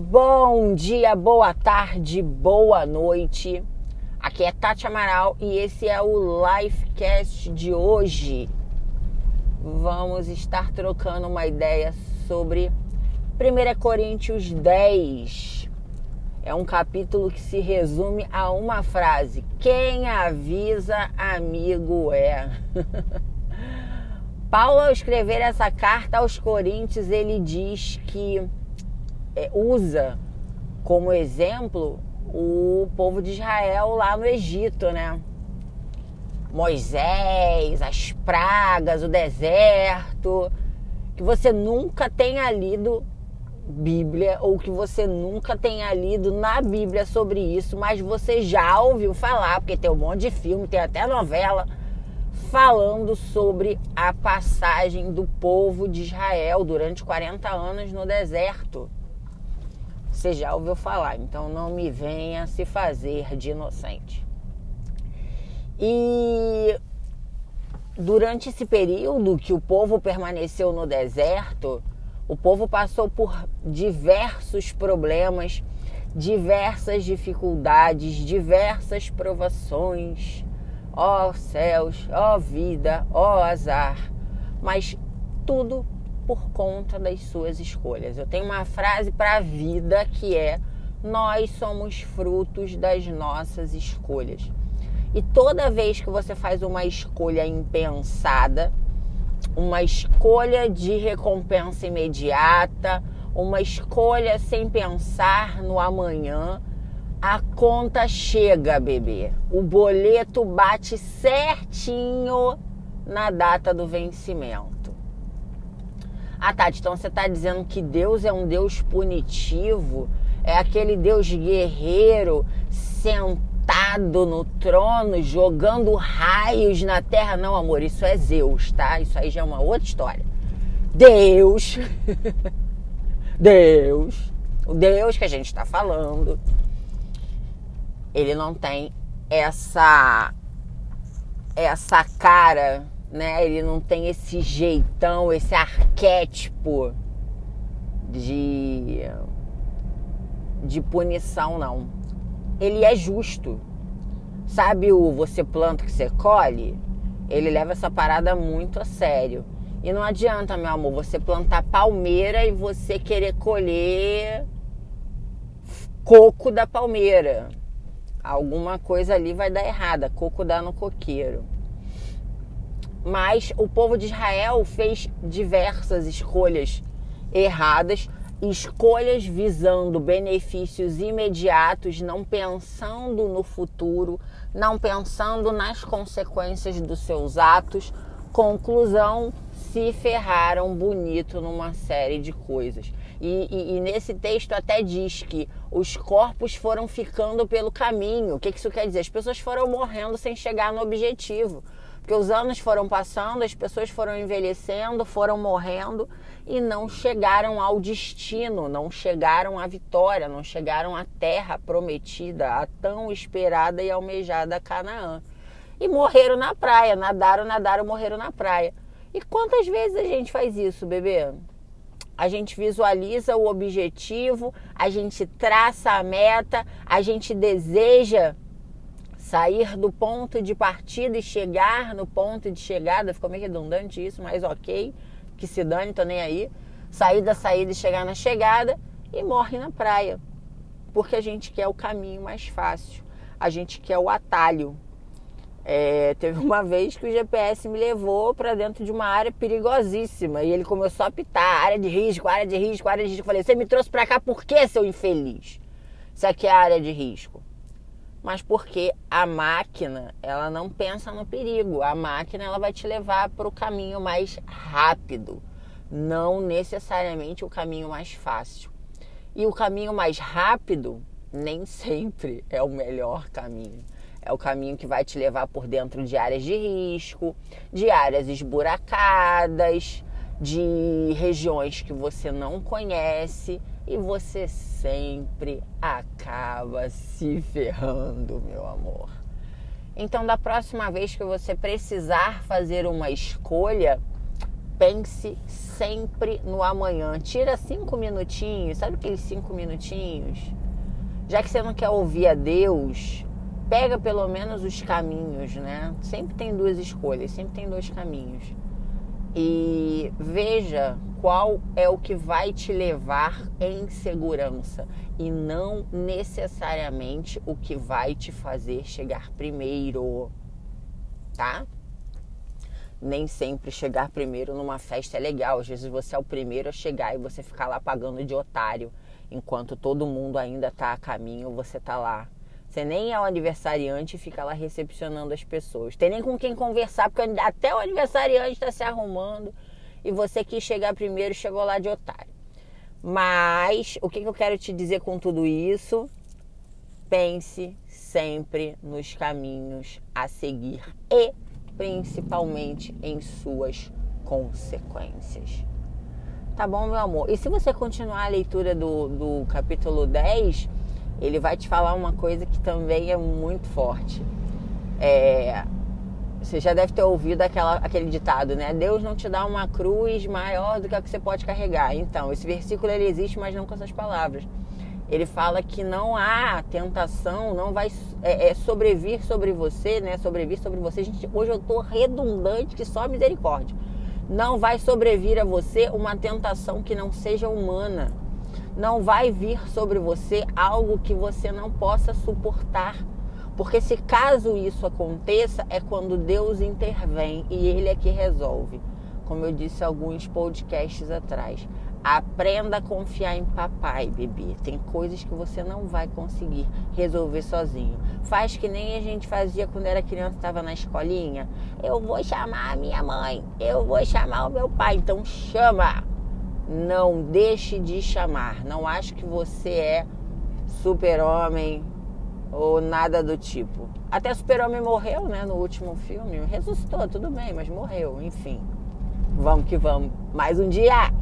Bom dia, boa tarde, boa noite. Aqui é Tati Amaral e esse é o Lifecast de hoje. Vamos estar trocando uma ideia sobre 1 Coríntios 10. É um capítulo que se resume a uma frase: Quem avisa, amigo é. Paulo, ao escrever essa carta aos Coríntios, ele diz que é, usa como exemplo o povo de Israel lá no Egito, né? Moisés, as pragas, o deserto, que você nunca tenha lido Bíblia ou que você nunca tenha lido na Bíblia sobre isso, mas você já ouviu falar, porque tem um monte de filme, tem até novela falando sobre a passagem do povo de Israel durante 40 anos no deserto. Você já ouviu falar, então não me venha se fazer de inocente. E durante esse período que o povo permaneceu no deserto, o povo passou por diversos problemas, diversas dificuldades, diversas provações. Ó oh, céus, ó oh, vida, ó oh, azar. Mas tudo por conta das suas escolhas. Eu tenho uma frase para a vida que é: nós somos frutos das nossas escolhas. E toda vez que você faz uma escolha impensada, uma escolha de recompensa imediata, uma escolha sem pensar no amanhã, a conta chega, bebê. O boleto bate certinho na data do vencimento. Ah, Tati, então você está dizendo que Deus é um Deus punitivo, é aquele Deus guerreiro sentado no trono, jogando raios na terra. Não, amor, isso é Zeus, tá? Isso aí já é uma outra história. Deus, Deus, o Deus que a gente está falando, ele não tem essa essa cara né? Ele não tem esse jeitão, esse arquétipo de de punição não. Ele é justo. Sabe o você planta que você colhe? Ele leva essa parada muito a sério. E não adianta, meu amor, você plantar palmeira e você querer colher coco da palmeira. Alguma coisa ali vai dar errada. Coco dá no coqueiro. Mas o povo de Israel fez diversas escolhas erradas, escolhas visando benefícios imediatos, não pensando no futuro, não pensando nas consequências dos seus atos. Conclusão: se ferraram bonito numa série de coisas. E, e, e, nesse texto até diz que os corpos foram ficando pelo caminho. O que isso quer dizer? As pessoas foram morrendo sem chegar no objetivo. Porque os anos foram passando, as pessoas foram envelhecendo, foram morrendo e não chegaram ao destino, não chegaram à vitória, não chegaram à terra prometida, a tão esperada e almejada Canaã. E morreram na praia, nadaram, nadaram, morreram na praia. E quantas vezes a gente faz isso, bebê? A gente visualiza o objetivo, a gente traça a meta, a gente deseja sair do ponto de partida e chegar no ponto de chegada, ficou meio redundante isso, mas ok, que se dane, tô nem aí. Sair da saída e chegar na chegada e morre na praia. Porque a gente quer o caminho mais fácil, a gente quer o atalho. É, teve uma vez que o GPS me levou para dentro de uma área perigosíssima e ele começou a pitar: área de risco, área de risco, área de risco. Eu falei: Você me trouxe para cá por quê, seu infeliz? Isso aqui é área de risco mas porque a máquina ela não pensa no perigo. A máquina ela vai te levar para o caminho mais rápido, não necessariamente o caminho mais fácil. E o caminho mais rápido nem sempre é o melhor caminho. É o caminho que vai te levar por dentro de áreas de risco, de áreas esburacadas, de regiões que você não conhece e você sempre acaba se ferrando, meu amor. Então, da próxima vez que você precisar fazer uma escolha, pense sempre no amanhã. Tira cinco minutinhos, sabe aqueles cinco minutinhos? Já que você não quer ouvir a Deus, pega pelo menos os caminhos, né? Sempre tem duas escolhas, sempre tem dois caminhos. E veja qual é o que vai te levar em segurança e não necessariamente o que vai te fazer chegar primeiro, tá? Nem sempre chegar primeiro numa festa é legal. Às vezes você é o primeiro a chegar e você ficar lá pagando de otário, enquanto todo mundo ainda tá a caminho, você tá lá. Você nem é o aniversariante e fica lá recepcionando as pessoas. Tem nem com quem conversar, porque até o aniversariante está se arrumando e você quis chegar primeiro chegou lá de otário. Mas o que, eu quero te dizer com tudo isso? Pense sempre nos caminhos a seguir e principalmente em suas consequências. Tá bom, meu amor? E se você continuar a leitura do, do capítulo 10, ele vai te falar uma coisa que também é muito forte. É, você já deve ter ouvido aquela, aquele ditado, né? Deus não te dá uma cruz maior do que a que você pode carregar. Então, esse versículo ele existe, mas não com essas palavras. Ele fala que não há tentação, não vai é, é sobrevir sobre você, né? Sobrevir sobre você. Gente, hoje eu tô redundante que só misericórdia. Não vai sobrevir a você uma tentação que não seja humana. Não vai vir sobre você algo que você não possa suportar porque se caso isso aconteça, é quando Deus intervém e Ele é que resolve. Como eu disse alguns podcasts atrás. Aprenda a confiar em papai, bebê. Tem coisas que você não vai conseguir resolver sozinho. Faz que nem a gente fazia quando era criança, estava na escolinha. Eu vou chamar a minha mãe, eu vou chamar o meu pai. Então chama. Não deixe de chamar. Não acho que você é super-homem, ou nada do tipo. Até Super-Homem morreu, né, no último filme. Ressuscitou, tudo bem, mas morreu, enfim. Vamos que vamos. Mais um dia!